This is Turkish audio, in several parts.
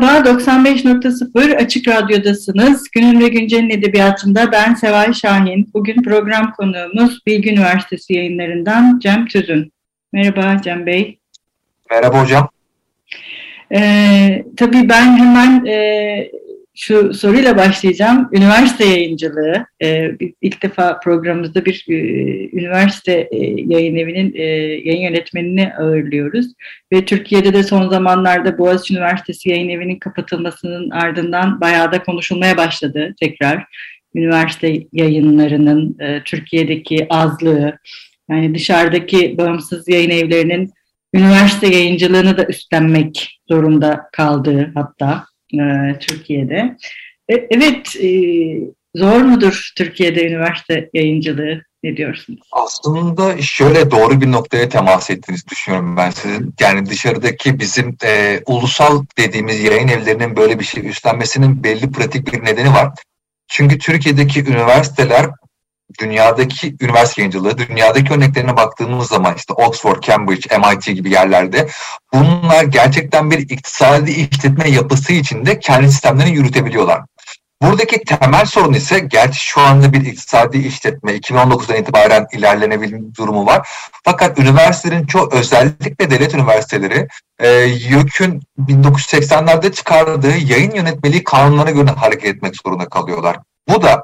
Merhaba, 95.0 Açık Radyo'dasınız. Günün ve Güncel'in edebiyatında ben Seval Şahin. Bugün program konuğumuz Bilgi Üniversitesi yayınlarından Cem Tüzün. Merhaba Cem Bey. Merhaba hocam. Ee, tabii ben hemen e, şu soruyla başlayacağım. Üniversite yayıncılığı. Ee, ilk defa programımızda bir e, üniversite e, yayın evinin e, yayın yönetmenini ağırlıyoruz. Ve Türkiye'de de son zamanlarda Boğaziçi Üniversitesi yayın evinin kapatılmasının ardından bayağı da konuşulmaya başladı tekrar. Üniversite yayınlarının e, Türkiye'deki azlığı, yani dışarıdaki bağımsız yayın evlerinin üniversite yayıncılığını da üstlenmek zorunda kaldığı hatta e, Türkiye'de. E, evet, e, zor mudur Türkiye'de üniversite yayıncılığı? Ne diyorsunuz? Aslında şöyle doğru bir noktaya temas ettiğinizi düşünüyorum ben sizin. Yani dışarıdaki bizim e, ulusal dediğimiz yayın evlerinin böyle bir şey üstlenmesinin belli pratik bir nedeni var. Çünkü Türkiye'deki üniversiteler dünyadaki üniversite yayıncılığı, dünyadaki örneklerine baktığımız zaman işte Oxford, Cambridge, MIT gibi yerlerde bunlar gerçekten bir iktisadi işletme yapısı içinde kendi sistemlerini yürütebiliyorlar. Buradaki temel sorun ise gerçi şu anda bir iktisadi işletme 2019'dan itibaren ilerlenebilme durumu var. Fakat üniversitelerin çoğu özellikle devlet üniversiteleri e, YÖK'ün 1980'lerde çıkardığı yayın yönetmeliği kanunlarına göre hareket etmek zorunda kalıyorlar. Bu da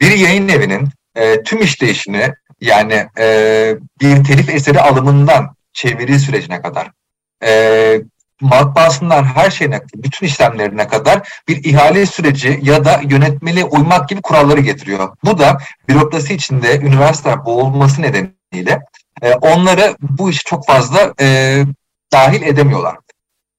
bir yayın evinin e, tüm işleyişini yani e, bir telif eseri alımından çeviri sürecine kadar e, matbaasından her şeyine, bütün işlemlerine kadar bir ihale süreci ya da yönetmeliğe uymak gibi kuralları getiriyor. Bu da bürokrasi içinde üniversiteler boğulması nedeniyle e, onları bu işi çok fazla e, dahil edemiyorlar.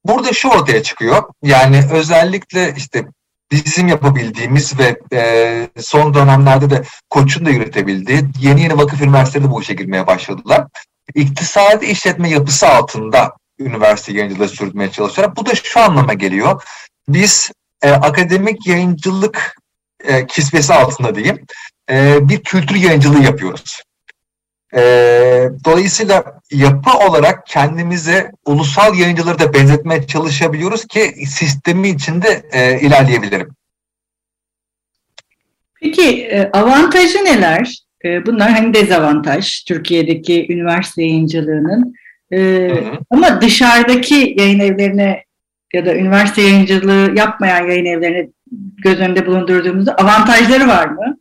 Burada şu ortaya çıkıyor. Yani özellikle işte bizim yapabildiğimiz ve e, son dönemlerde de Koç'un da yürütebildiği yeni yeni vakıf üniversiteleri de bu işe girmeye başladılar. İktisadi işletme yapısı altında üniversite yayıncılığı sürdürmeye çalışıyorlar. Bu da şu anlama geliyor. Biz e, akademik yayıncılık e, kisvesi altında diyeyim e, bir kültür yayıncılığı yapıyoruz. E, dolayısıyla yapı olarak kendimize ulusal yayıncıları da benzetmeye çalışabiliyoruz ki sistemi içinde e, ilerleyebilirim. Peki e, avantajı neler? E, bunlar hani dezavantaj Türkiye'deki üniversite yayıncılığının. E, ama dışarıdaki yayın evlerine ya da üniversite yayıncılığı yapmayan yayın evlerine göz önünde bulundurduğumuzda avantajları var mı?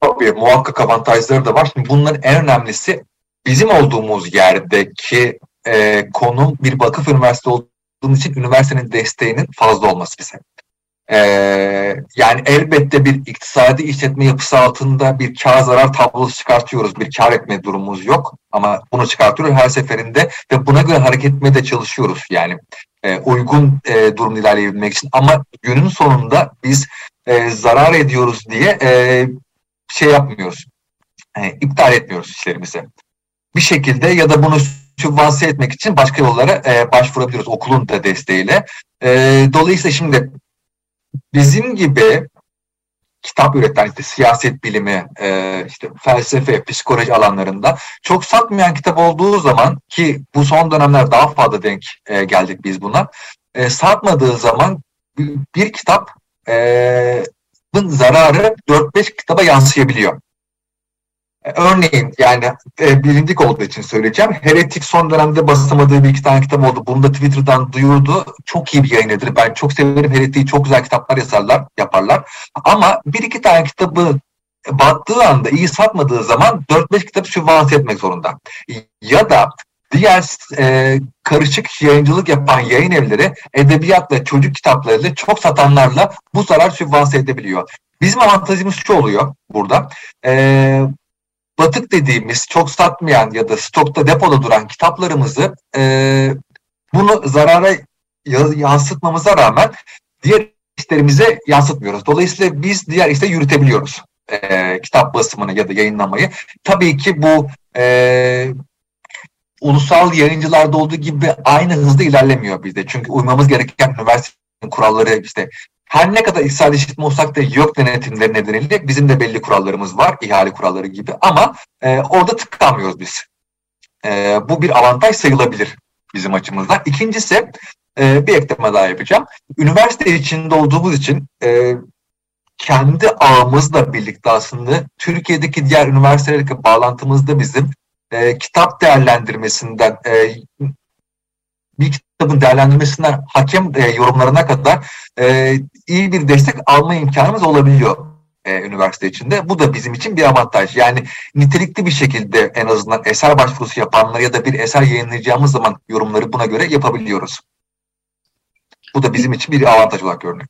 Tabii muhakkak avantajları da var. Şimdi bunların en önemlisi bizim olduğumuz yerdeki e, konum bir vakıf üniversite olduğumuz için üniversitenin desteğinin fazla olması bize. E, yani elbette bir iktisadi işletme yapısı altında bir kar zarar tablosu çıkartıyoruz. Bir kar etme durumumuz yok ama bunu çıkartıyoruz her seferinde ve buna göre hareket etmeye de çalışıyoruz. Yani e, uygun e, durum ilerleyebilmek için ama günün sonunda biz e, zarar ediyoruz diye e, şey yapmıyoruz. E, iptal etmiyoruz işlerimizi bir şekilde ya da bunu sübvanse etmek için başka yollara e, başvurabiliyoruz okulun da desteğiyle. E, dolayısıyla şimdi bizim gibi kitap üreten işte siyaset bilimi, e, işte felsefe, psikoloji alanlarında çok satmayan kitap olduğu zaman ki bu son dönemler daha fazla denk e, geldik biz buna. E, satmadığı zaman bir, kitap e, zararı 4-5 kitaba yansıyabiliyor. Örneğin yani e, bilindik olduğu için söyleyeceğim. Heretik son dönemde basamadığı bir iki tane kitap oldu. Bunu da Twitter'dan duyurdu. Çok iyi bir yayın edilir. Ben çok severim Heretik'i. Çok güzel kitaplar yazarlar, yaparlar. Ama bir iki tane kitabı battığı anda iyi satmadığı zaman 4-5 kitap sübvanse etmek zorunda. Ya da diğer e, karışık yayıncılık yapan yayın evleri edebiyatla çocuk kitaplarıyla çok satanlarla bu zarar sübvanse edebiliyor. Bizim avantajımız şu oluyor burada. E, batık dediğimiz çok satmayan ya da stokta depoda duran kitaplarımızı e, bunu zarara yansıtmamıza rağmen diğer işlerimize yansıtmıyoruz. Dolayısıyla biz diğer işte yürütebiliyoruz e, kitap basımını ya da yayınlamayı. Tabii ki bu e, ulusal yayıncılarda olduğu gibi aynı hızda ilerlemiyor bizde. Çünkü uymamız gereken üniversitenin kuralları işte her ne kadar iktisadi işletme olsak da yok denetimleri nedeniyle bizim de belli kurallarımız var, ihale kuralları gibi ama e, orada tıkanmıyoruz biz. E, bu bir avantaj sayılabilir bizim açımızdan. İkincisi e, bir ekleme daha yapacağım. Üniversite içinde olduğumuz için e, kendi ağımızla birlikte aslında Türkiye'deki diğer üniversitelerle bağlantımızda bizim e, kitap değerlendirmesinden e, bir kitabın değerlendirmesinden hakem e, yorumlarına kadar e, iyi bir destek alma imkanımız olabiliyor e, üniversite içinde. Bu da bizim için bir avantaj. Yani nitelikli bir şekilde en azından eser başvurusu yapanlar ya da bir eser yayınlayacağımız zaman yorumları buna göre yapabiliyoruz. Bu da bizim için bir avantaj olarak görünüyor.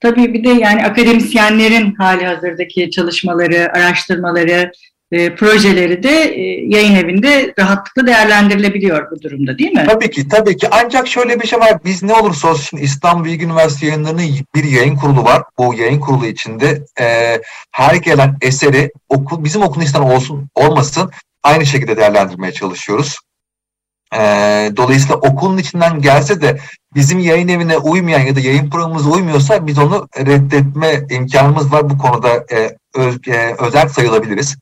Tabii bir de yani akademisyenlerin hali hazırdaki çalışmaları, araştırmaları, e, projeleri de e, yayın evinde rahatlıkla değerlendirilebiliyor bu durumda değil mi? Tabii ki tabii ki ancak şöyle bir şey var biz ne olursa olsun İstanbul Bilgi Üniversitesi yayınlarının bir yayın kurulu var. Bu yayın kurulu içinde e, her gelen eseri okul bizim okulun isteyen olsun olmasın aynı şekilde değerlendirmeye çalışıyoruz. E, dolayısıyla okulun içinden gelse de bizim yayın evine uymayan ya da yayın programımıza uymuyorsa biz onu reddetme imkanımız var. Bu konuda e, öz, e, özel sayılabiliriz.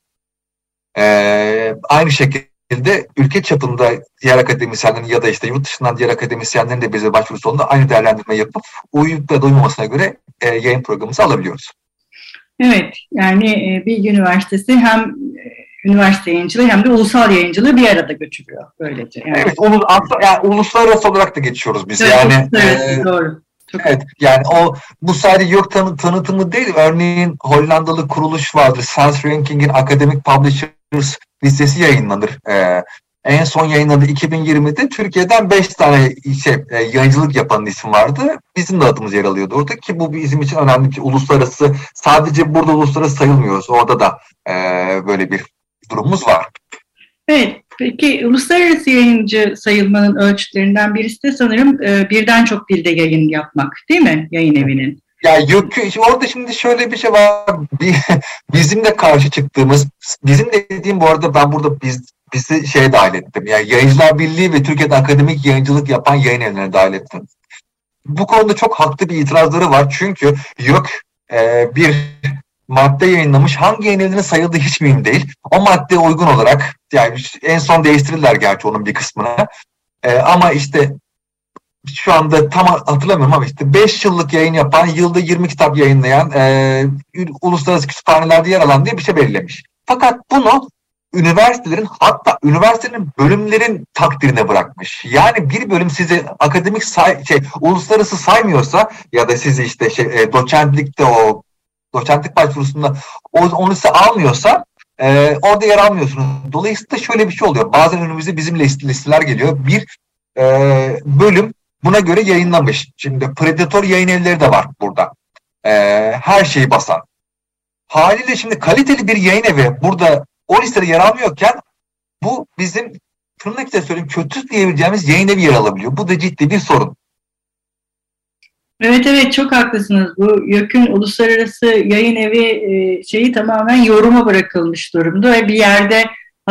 E, aynı şekilde ülke çapında diğer akademisyenlerin ya da işte yurt dışından diğer akademisyenlerin de bize başvuru sonunda aynı değerlendirme yapıp uyup da duymamasına göre e, yayın programımızı alabiliyoruz. Evet, yani e, Bilgi Üniversitesi hem e, üniversite yayıncılığı hem de ulusal yayıncılığı bir arada götürüyor böylece. Yani. Evet, ulu, yani uluslararası olarak da geçiyoruz biz. Evet, yani evet, e, doğru. Çok evet yani o bu sadece yok tanı, tanıtımı değil. Örneğin Hollandalı kuruluş vardır. Science Ranking'in Academic Publisher listesi yayınlanır. Ee, en son yayınladığı 2020'de Türkiye'den 5 tane şey, e, yayıncılık yapan isim vardı. Bizim de adımız yer alıyordu orada ki bu bizim için önemli ki uluslararası sadece burada uluslararası sayılmıyoruz. Orada da e, böyle bir durumumuz var. Evet, peki uluslararası yayıncı sayılmanın ölçütlerinden birisi de sanırım e, birden çok dilde yayın yapmak değil mi yayın evinin? Ya yok orada şimdi şöyle bir şey var. Bizim de karşı çıktığımız, bizim dediğim bu arada ben burada biz bizi şeye dahil ettim. Yani Yayıncılar Birliği ve Türkiye'de akademik yayıncılık yapan yayın evlerine dahil ettim. Bu konuda çok haklı bir itirazları var. Çünkü yok e, bir madde yayınlamış hangi yayın evlerine sayıldığı hiç mühim değil. O maddeye uygun olarak yani en son değiştirirler gerçi onun bir kısmını. E, ama işte şu anda tam hatırlamıyorum ama işte 5 yıllık yayın yapan, yılda 20 kitap yayınlayan, e, uluslararası kütüphanelerde yer alan diye bir şey belirlemiş. Fakat bunu üniversitelerin hatta üniversitenin bölümlerin takdirine bırakmış. Yani bir bölüm sizi akademik say, şey uluslararası saymıyorsa ya da sizi işte şey e, doçentlikte o doçentlik başvurusunda o, onu size almıyorsa e, orada yer almıyorsunuz. Dolayısıyla şöyle bir şey oluyor. Bazen önümüze bizim listeler geliyor. Bir e, bölüm buna göre yayınlamış. Şimdi Predator yayın evleri de var burada. E, her şeyi basan. Haliyle şimdi kaliteli bir yayın evi burada o listede yer almıyorken bu bizim tırnak içinde söyleyeyim kötü diyebileceğimiz yayın evi yer alabiliyor. Bu da ciddi bir sorun. Evet evet çok haklısınız. Bu YÖK'ün uluslararası yayın evi e, şeyi tamamen yoruma bırakılmış durumda ve bir yerde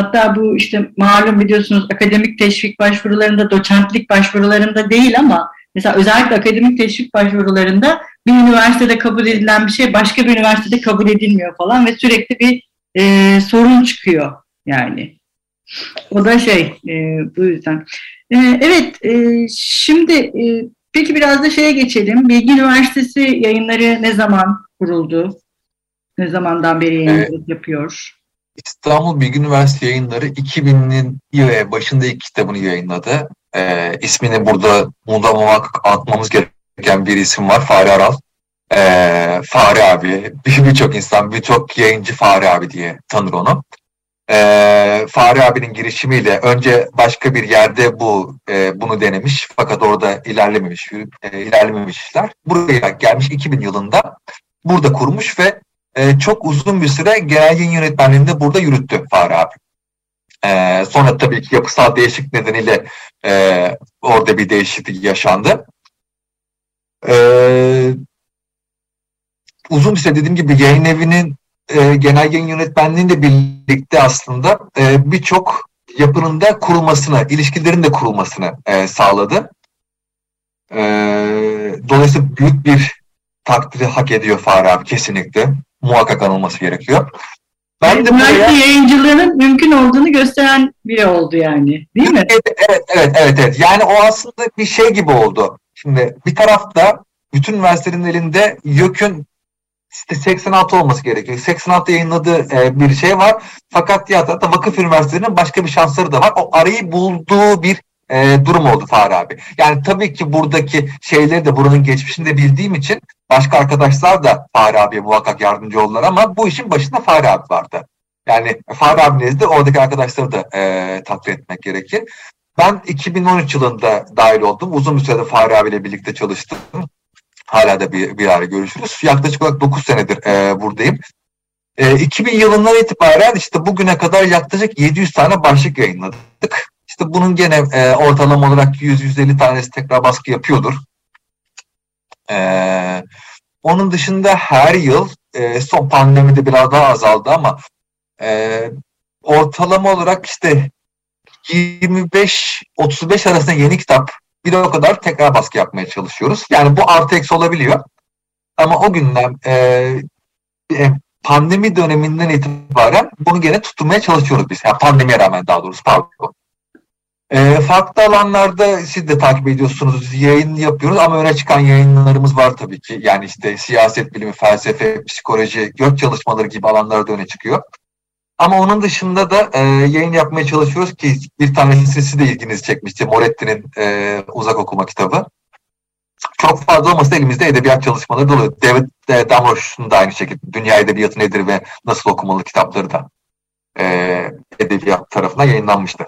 hatta bu işte malum biliyorsunuz akademik teşvik başvurularında, doçentlik başvurularında değil ama mesela özellikle akademik teşvik başvurularında bir üniversitede kabul edilen bir şey başka bir üniversitede kabul edilmiyor falan ve sürekli bir e, sorun çıkıyor yani. O da şey e, bu yüzden. E, evet e, şimdi e, peki biraz da şeye geçelim. Bilgi Üniversitesi yayınları ne zaman kuruldu? Ne zamandan beri yayıncılık evet. yapıyor? İstanbul Bilgi Üniversitesi yayınları 2000'in başında ilk kitabını yayınladı. E, ismini burada unutamamak, atmamız gereken bir isim var. Fahri Aral e, Fahri abi, birçok insan, birçok yayıncı Fahri abi diye tanır onu. E, Fahri abinin girişimiyle önce başka bir yerde bu e, bunu denemiş fakat orada ilerlememiş, e, ilerlememişler. Buraya gelmiş 2000 yılında burada kurmuş ve e, çok uzun bir süre genel yayın yönetmenliğinde burada yürüttü Fahri abi. E, sonra tabii ki yapısal değişik nedeniyle e, orada bir değişiklik yaşandı. E, uzun bir süre dediğim gibi yayın evinin e, genel yayın yönetmenliğinde birlikte aslında e, birçok yapının da kurulmasını, ilişkilerin de kurulmasını e, sağladı. E, dolayısıyla büyük bir takdiri hak ediyor Fahri abi kesinlikle. Muhakkak anılması gerekiyor. Ben de buraya... yayıncılığının mümkün olduğunu gösteren biri oldu yani. Değil mi? Evet, evet, evet, evet, evet. Yani o aslında bir şey gibi oldu. Şimdi bir tarafta bütün üniversitelerin elinde YÖK'ün işte 86 olması gerekiyor. 86 yayınladığı e, bir şey var. Fakat diğer tarafta vakıf üniversitelerinin başka bir şansları da var. O arayı bulduğu bir e, durum oldu Fahri abi. Yani tabii ki buradaki şeyleri de buranın geçmişini de bildiğim için başka arkadaşlar da Fahri abiye muhakkak yardımcı oldular ama bu işin başında Fahri abi vardı. Yani Fahri abi nezdinde oradaki arkadaşları da e, takdir etmek gerekir. Ben 2013 yılında dahil oldum. Uzun bir sürede Fahri abiyle birlikte çalıştım. Hala da bir, bir ara görüşürüz. Yaklaşık olarak 9 senedir e, buradayım. E, 2000 yılından itibaren işte bugüne kadar yaklaşık 700 tane başlık yayınladık. İşte bunun gene e, ortalama olarak 100-150 tanesi tekrar baskı yapıyordur. E, onun dışında her yıl e, son pandemide biraz daha azaldı ama e, ortalama olarak işte 25-35 arasında yeni kitap bir o kadar tekrar baskı yapmaya çalışıyoruz. Yani bu artı eksi olabiliyor. Ama o günden e, e, pandemi döneminden itibaren bunu gene tutturmaya çalışıyoruz biz. Yani pandemiye rağmen daha doğrusu pardon. E, farklı alanlarda siz de takip ediyorsunuz, yayın yapıyoruz ama öne çıkan yayınlarımız var tabii ki. Yani işte siyaset bilimi, felsefe, psikoloji, gök çalışmaları gibi alanlarda öne çıkıyor. Ama onun dışında da e, yayın yapmaya çalışıyoruz ki bir tanesi siz de ilginizi çekmişti. Moretti'nin e, Uzak Okuma kitabı. Çok fazla olmasa elimizde edebiyat çalışmaları da oluyor. David e, Damrosch'un da aynı şekilde Dünya Edebiyatı Nedir ve Nasıl Okumalı kitapları da e, edebiyat tarafına yayınlanmıştı.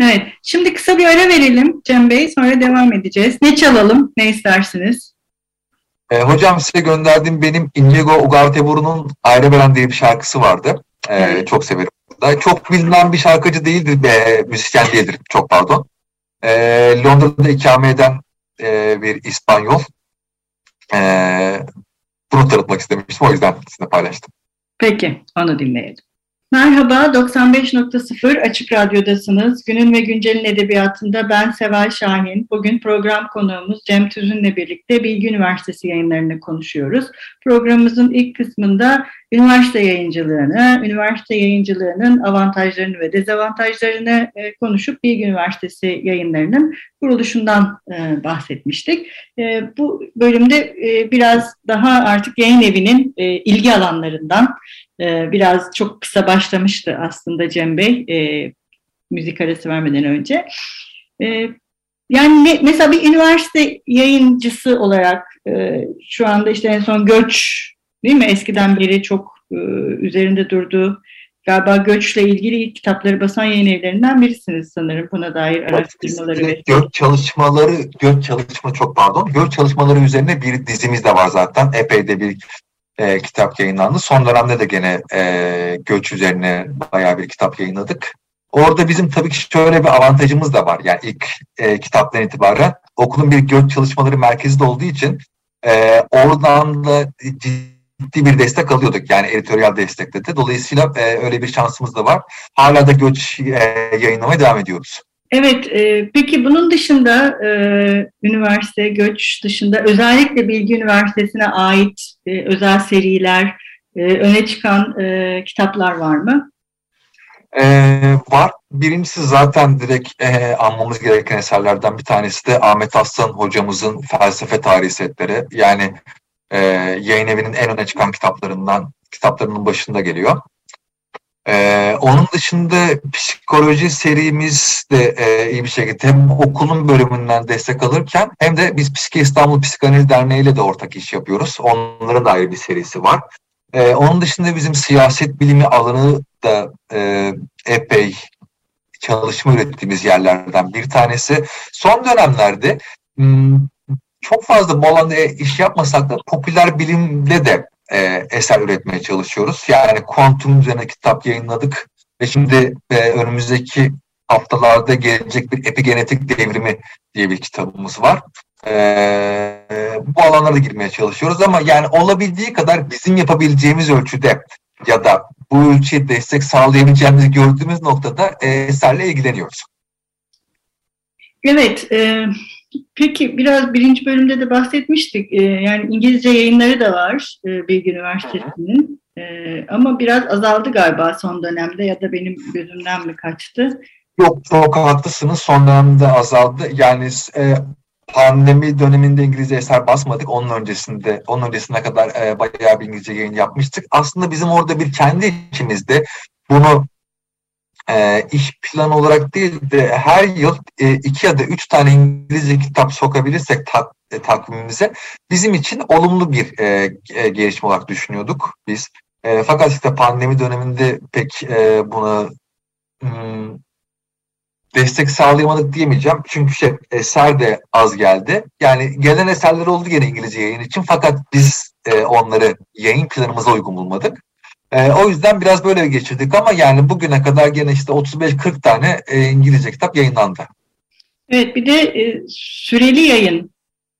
Evet. Şimdi kısa bir ara verelim Cem Bey. Sonra devam edeceğiz. Ne çalalım? Ne istersiniz? E, hocam size gönderdiğim benim Inigo Ugarteburu'nun Ayrı Veren diye bir şarkısı vardı. E, evet. Çok severim. Daha çok bilinen bir şarkıcı değildir, be, müzisyen değildir. Çok pardon. E, Londra'da ikame eden e, bir İspanyol. E, bunu tanıtmak istemiştim. O yüzden sizinle paylaştım. Peki, onu dinleyelim. Merhaba, 95.0 Açık Radyo'dasınız. Günün ve Güncel'in edebiyatında ben Seval Şahin. Bugün program konuğumuz Cem Tüzün'le birlikte Bilgi Üniversitesi yayınlarını konuşuyoruz. Programımızın ilk kısmında üniversite yayıncılığını, üniversite yayıncılığının avantajlarını ve dezavantajlarını e, konuşup Bilgi Üniversitesi yayınlarının kuruluşundan e, bahsetmiştik. E, bu bölümde biraz daha artık yayın evinin ilgi alanlarından, biraz çok kısa başlamıştı aslında Cem Bey, müzik arası vermeden önce. Yani mesela bir üniversite yayıncısı olarak şu anda işte en son Göç değil mi? Eskiden beri çok e, üzerinde durduğu galiba göçle ilgili kitapları basan yayın evlerinden birisiniz sanırım buna dair araştırmaları. Evet, göç çalışmaları, göç çalışma çok pardon, göç çalışmaları üzerine bir dizimiz de var zaten. Epey de bir e, kitap yayınlandı. Son dönemde de gene e, göç üzerine bayağı bir kitap yayınladık. Orada bizim tabii ki şöyle bir avantajımız da var. Yani ilk e, kitaptan itibaren okulun bir göç çalışmaları merkezi de olduğu için e, oradan da ciddi bir destek alıyorduk. Yani editoryal destekte de. Dolayısıyla e, öyle bir şansımız da var. Hala da göç e, yayınlamaya devam ediyoruz. Evet, e, peki bunun dışında e, üniversite, göç dışında özellikle Bilgi Üniversitesi'ne ait e, özel seriler, e, öne çıkan e, kitaplar var mı? E, var. Birincisi zaten direkt e, anmamız gereken eserlerden bir tanesi de Ahmet Aslan hocamızın felsefe tarihi setleri. Yani e, yayın evinin en öne çıkan kitaplarından kitaplarının başında geliyor. Ee, onun dışında psikoloji serimiz de e, iyi bir şekilde hem okulun bölümünden destek alırken hem de biz Psiki İstanbul Psikanaliz Derneği ile de ortak iş yapıyoruz. Onların da ayrı bir serisi var. Ee, onun dışında bizim siyaset bilimi alanı da e, epey çalışma ürettiğimiz yerlerden bir tanesi. Son dönemlerde hmm, çok fazla bu alanda iş yapmasak da popüler bilimde de e, eser üretmeye çalışıyoruz. Yani kuantum üzerine kitap yayınladık ve şimdi e, önümüzdeki haftalarda gelecek bir epigenetik devrimi diye bir kitabımız var. Ee, bu alanlara da girmeye çalışıyoruz ama yani olabildiği kadar bizim yapabileceğimiz ölçüde ya da bu ölçüye destek sağlayabileceğimizi gördüğümüz noktada e, eserle ilgileniyoruz. Evet, e, peki biraz birinci bölümde de bahsetmiştik. E, yani İngilizce yayınları da var e, Bilgi Üniversitesi'nin. E, ama biraz azaldı galiba son dönemde ya da benim gözümden mi kaçtı? Yok çok haklısınız. Son dönemde azaldı. Yani e, pandemi döneminde İngilizce eser basmadık. Onun öncesinde, onun öncesine kadar e, bayağı bir İngilizce yayın yapmıştık. Aslında bizim orada bir kendi içimizde bunu e, iş planı olarak değil de her yıl e, iki ya da üç tane İngilizce kitap sokabilirsek tak, e, takvimimize bizim için olumlu bir e, e, gelişme olarak düşünüyorduk biz. E, fakat işte pandemi döneminde pek e, buna hmm, destek sağlayamadık diyemeyeceğim. Çünkü şey, eser de az geldi. Yani gelen eserler oldu gene İngilizce yayın için fakat biz e, onları yayın planımıza uygun bulmadık. E, o yüzden biraz böyle geçirdik ama yani bugüne kadar gene işte 35-40 tane e, İngilizce kitap yayınlandı. Evet bir de e, süreli yayın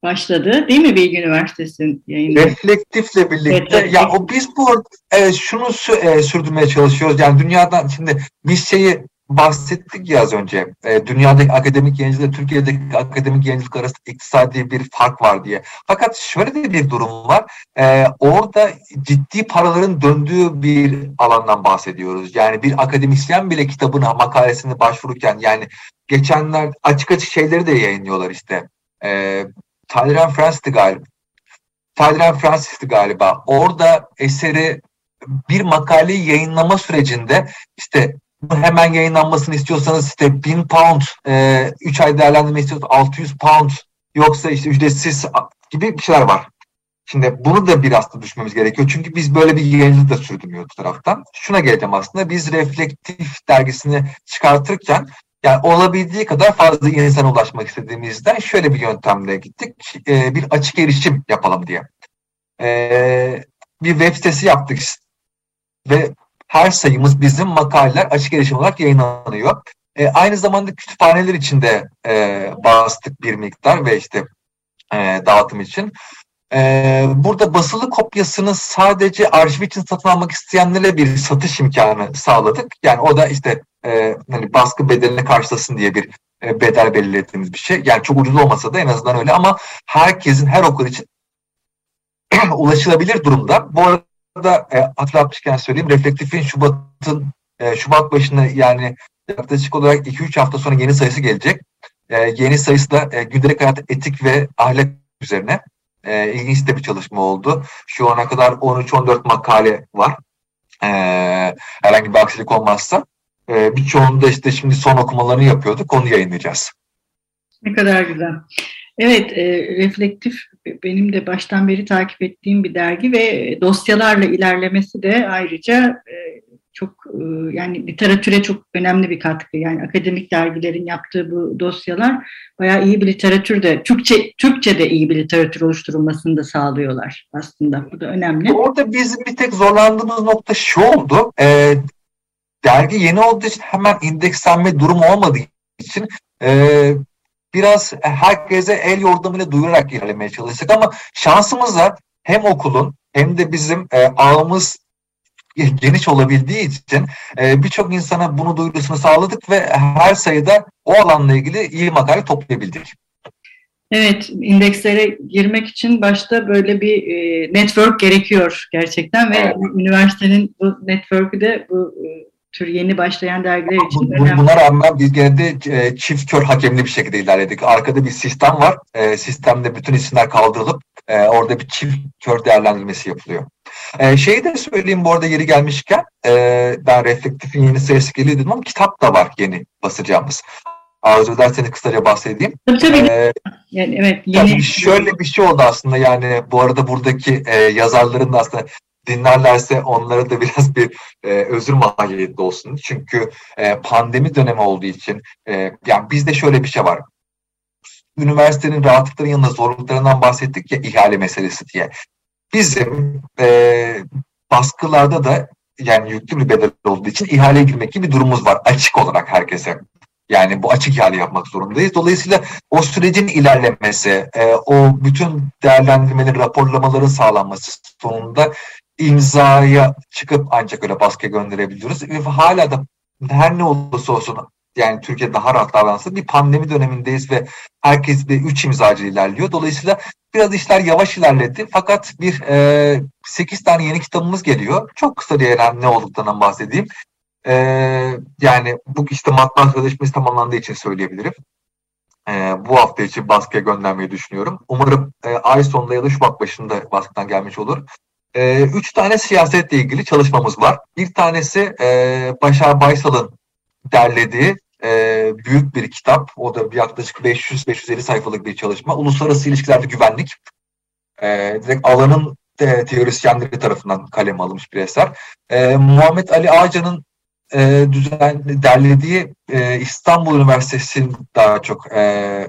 başladı değil mi Bilgi Üniversitesi'nin yayını? Reflektifle birlikte evet, ya o biz bu e, şunu e, sürdürmeye çalışıyoruz yani dünyadan şimdi biz şeyi bahsettik ya az önce. E, dünyadaki akademik yayıncılık, Türkiye'deki akademik yayıncılık arasında iktisadi bir fark var diye. Fakat şöyle de bir durum var. E, orada ciddi paraların döndüğü bir alandan bahsediyoruz. Yani bir akademisyen bile kitabına, makalesini başvururken yani geçenler açık açık şeyleri de yayınlıyorlar işte. E, Tyler Francis'ti galiba. Tyler Francis'ti galiba. Orada eseri bir makaleyi yayınlama sürecinde işte hemen yayınlanmasını istiyorsanız işte 1000 pound, e, 3 ay değerlendirme istiyorsanız 600 pound yoksa işte ücretsiz gibi bir şeyler var. Şimdi bunu da biraz da düşmemiz gerekiyor. Çünkü biz böyle bir yayıncılık da sürdürmüyoruz taraftan. Şuna geleceğim aslında. Biz Reflektif dergisini çıkartırken yani olabildiği kadar fazla insana ulaşmak istediğimizden şöyle bir yöntemle gittik. E, bir açık erişim yapalım diye. E, bir web sitesi yaptık ve her sayımız bizim makaleler açık erişim olarak yayınlanıyor. E, aynı zamanda kütüphaneler içinde e, bastık bir miktar ve işte e, dağıtım için. E, burada basılı kopyasını sadece arşiv için satın almak isteyenlere bir satış imkanı sağladık. Yani o da işte e, hani baskı bedelini karşılasın diye bir e, bedel belirlediğimiz bir şey. Yani çok ucuz olmasa da en azından öyle ama herkesin her okur için ulaşılabilir durumda. Bu arada da e, hatırlatmışken söyleyeyim. Reflektif'in Şubat'ın e, Şubat başında yani yaklaşık olarak 2-3 hafta sonra yeni sayısı gelecek. E, yeni sayısı da e, gündelik hayat etik ve ahlak üzerine. E, ilginç de bir çalışma oldu. Şu ana kadar 13-14 makale var. E, herhangi bir aksilik olmazsa. E, birçoğunda işte şimdi son okumalarını yapıyorduk. Onu yayınlayacağız. Ne kadar güzel. Evet, e, Reflektif benim de baştan beri takip ettiğim bir dergi ve dosyalarla ilerlemesi de ayrıca e, çok e, yani literatüre çok önemli bir katkı. Yani akademik dergilerin yaptığı bu dosyalar bayağı iyi bir literatür de Türkçe Türkçe de iyi bir literatür oluşturulmasını da sağlıyorlar aslında. Bu da önemli. Orada bizim bir tek zorlandığımız nokta şu oldu. E, dergi yeni olduğu için hemen indekslenme durumu olmadığı için e, biraz herkese el yordamıyla duyurarak ilerlemeye çalıştık ama şansımızla hem okulun hem de bizim e, ağımız geniş olabildiği için e, birçok insana bunu duyurusunu sağladık ve her sayıda o alanla ilgili iyi makale toplayabildik. Evet, indekslere girmek için başta böyle bir e, network gerekiyor gerçekten ve evet. üniversitenin bu network'ü de bu e, tür yeni başlayan dergiler için önemli. Buna rağmen biz gene de e, çift kör hakemli bir şekilde ilerledik. Arkada bir sistem var. E, sistemde bütün isimler kaldırılıp e, orada bir çift kör değerlendirmesi yapılıyor. E, şeyi de söyleyeyim bu arada yeri gelmişken e, ben Reflektif'in yeni sayısı geliyor dedim ama kitap da var yeni basacağımız. Arzu ederseniz kısaca bahsedeyim. Tabii tabii. Ee, yani evet, yeni... şöyle bir şey oldu aslında yani bu arada buradaki e, yazarların da aslında dinlerlerse onlara da biraz bir e, özür mahiyetli olsun. Çünkü e, pandemi dönemi olduğu için e, yani bizde şöyle bir şey var. Üniversitenin rahatlıkların yanında zorluklarından bahsettik ya ihale meselesi diye. bizim e, baskılarda da yani yüklü bir bedel olduğu için ihaleye girmek gibi bir durumumuz var açık olarak herkese. Yani bu açık ihale yapmak zorundayız. Dolayısıyla o sürecin ilerlemesi, e, o bütün değerlendirmelerin, raporlamaların sağlanması sonunda imzaya çıkıp ancak öyle baskıya gönderebiliyoruz. Ve hala da her ne olursa olsun yani Türkiye daha rahat davransın bir pandemi dönemindeyiz ve herkes bir üç imzacı ilerliyor. Dolayısıyla biraz işler yavaş ilerledi. Fakat bir e, 8 tane yeni kitabımız geliyor. Çok kısa diye ne olduklarından bahsedeyim. E, yani bu işte matbaa sözleşmesi tamamlandığı için söyleyebilirim. E, bu hafta için baskıya göndermeyi düşünüyorum. Umarım e, ay sonunda ya da Şubat başında baskıdan gelmiş olur. E, üç tane siyasetle ilgili çalışmamız var. Bir tanesi e, Başar Baysal'ın derlediği e, büyük bir kitap. O da yaklaşık 500-550 sayfalık bir çalışma. Uluslararası ilişkilerde güvenlik. E, direkt alanın e, teorisyenleri tarafından kaleme alınmış bir eser. E, Muhammed Ali Ağcan'ın e, düzen derlediği e, İstanbul Üniversitesi'nin daha çok e,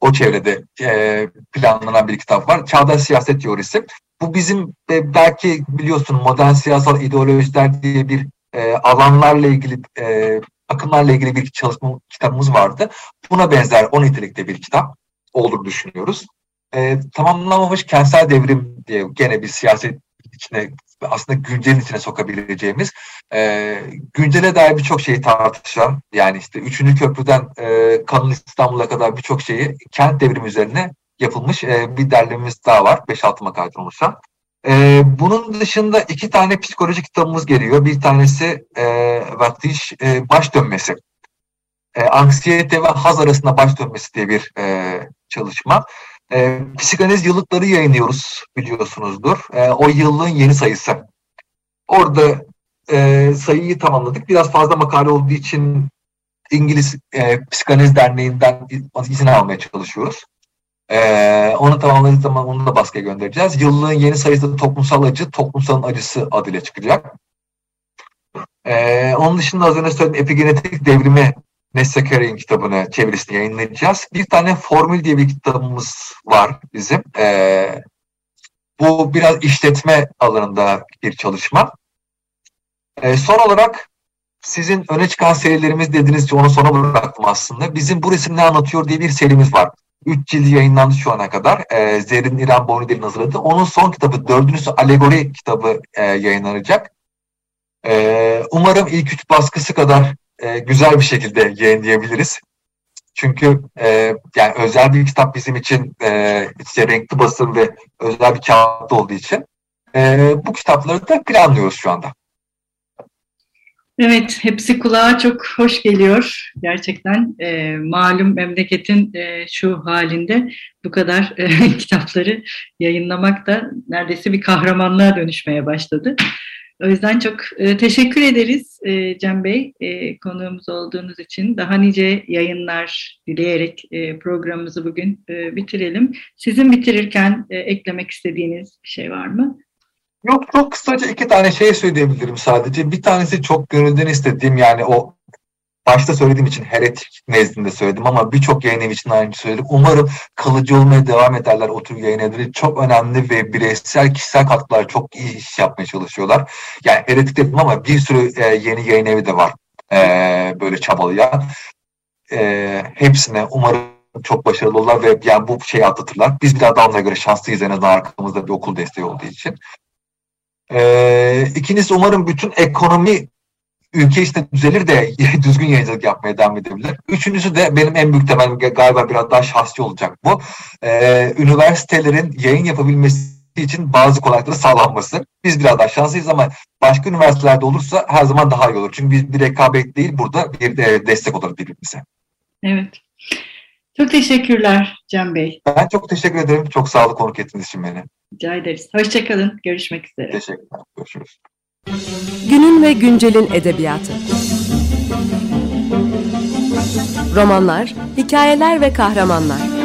o çevrede e, planlanan bir kitap var. Çağdaş Siyaset Teorisi. Bu bizim e, belki biliyorsun modern siyasal ideolojiler diye bir e, alanlarla ilgili e, akımlarla ilgili bir çalışma kitabımız vardı. Buna benzer o nitelikte bir kitap olduğunu düşünüyoruz. E, tamamlamamış kentsel devrim diye gene bir siyaset içine aslında güncelin içine sokabileceğimiz e, güncele dair birçok şeyi tartışan yani işte 3. köprüden e, Kanun İstanbul'a kadar birçok şeyi kent devrimi üzerine yapılmış e, bir derlememiz daha var. 5-6 makaleden oluşan. E, bunun dışında iki tane psikoloji kitabımız geliyor. Bir tanesi e, Vaktiş e, Baş Dönmesi. E, anksiyete ve haz arasında baş dönmesi diye bir e, çalışma. E, psikanaliz yıllıkları yayınlıyoruz biliyorsunuzdur. E, o yıllığın yeni sayısı. Orada e, sayıyı tamamladık. Biraz fazla makale olduğu için İngiliz e, Psikanaliz Derneği'nden izin almaya çalışıyoruz. Ee, onu tamamladık zaman onu da baskıya göndereceğiz. Yıllığın yeni sayısı toplumsal acı, toplumsalın acısı adıyla çıkacak. Ee, onun dışında az önce söylediğim epigenetik devrimi Nessa kitabını çevirisini yayınlayacağız. Bir tane formül diye bir kitabımız var bizim. Ee, bu biraz işletme alanında bir çalışma. Ee, son olarak sizin öne çıkan serilerimiz dediğiniz için onu sona bıraktım aslında. Bizim bu resim ne anlatıyor diye bir serimiz var. Üç cildi yayınlandı şu ana kadar. E, Zerrin İrem Bornidel'in hazırladığı. Onun son kitabı, dördüncüsü Alegori kitabı e, yayınlanacak. E, umarım ilk üç baskısı kadar e, güzel bir şekilde yayınlayabiliriz. Çünkü e, yani özel bir kitap bizim için e, işte renkli basın ve özel bir kağıt olduğu için e, bu kitapları da planlıyoruz şu anda. Evet, hepsi kulağa çok hoş geliyor. Gerçekten e, malum memleketin e, şu halinde bu kadar e, kitapları yayınlamak da neredeyse bir kahramanlığa dönüşmeye başladı. O yüzden çok e, teşekkür ederiz e, Cem Bey e, konuğumuz olduğunuz için. Daha nice yayınlar dileyerek e, programımızı bugün e, bitirelim. Sizin bitirirken e, eklemek istediğiniz bir şey var mı? Yok çok kısaca iki tane şey söyleyebilirim sadece. Bir tanesi çok gönülden istediğim yani o başta söylediğim için heretik nezdinde söyledim ama birçok yayın evi için aynı söyledim. Umarım kalıcı olmaya devam ederler o tür yayın evleri. Çok önemli ve bireysel kişisel katkılar çok iyi iş yapmaya çalışıyorlar. Yani heretik dedim ama bir sürü e, yeni yayın evi de var e, böyle çabalayan. E, hepsine umarım çok başarılı olurlar ve yani bu şeyi atlatırlar. Biz bir daha göre şanslıyız en azından arkamızda bir okul desteği olduğu için. Ee, ikincisi umarım bütün ekonomi ülke işte düzelir de düzgün yayıncılık yapmaya devam edebilir. Üçüncüsü de benim en büyük temelim galiba biraz daha şahsi olacak bu. Ee, üniversitelerin yayın yapabilmesi için bazı kolaylıkları sağlanması. Biz biraz daha şanslıyız ama başka üniversitelerde olursa her zaman daha iyi olur. Çünkü biz bir rekabet değil burada bir de destek olur birbirimize. Evet. Çok teşekkürler Cem Bey. Ben çok teşekkür ederim. Çok sağ olun konuk ettiğiniz için beni. Rica ederiz. Hoşçakalın. Görüşmek üzere. Teşekkürler. Görüşürüz. Günün ve güncelin edebiyatı. Romanlar, hikayeler ve kahramanlar.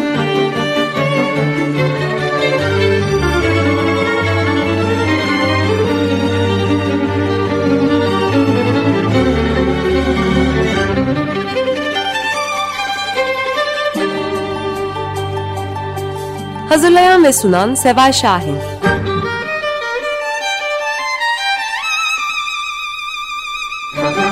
Hazırlayan ve sunan Seval Şahin. Müzik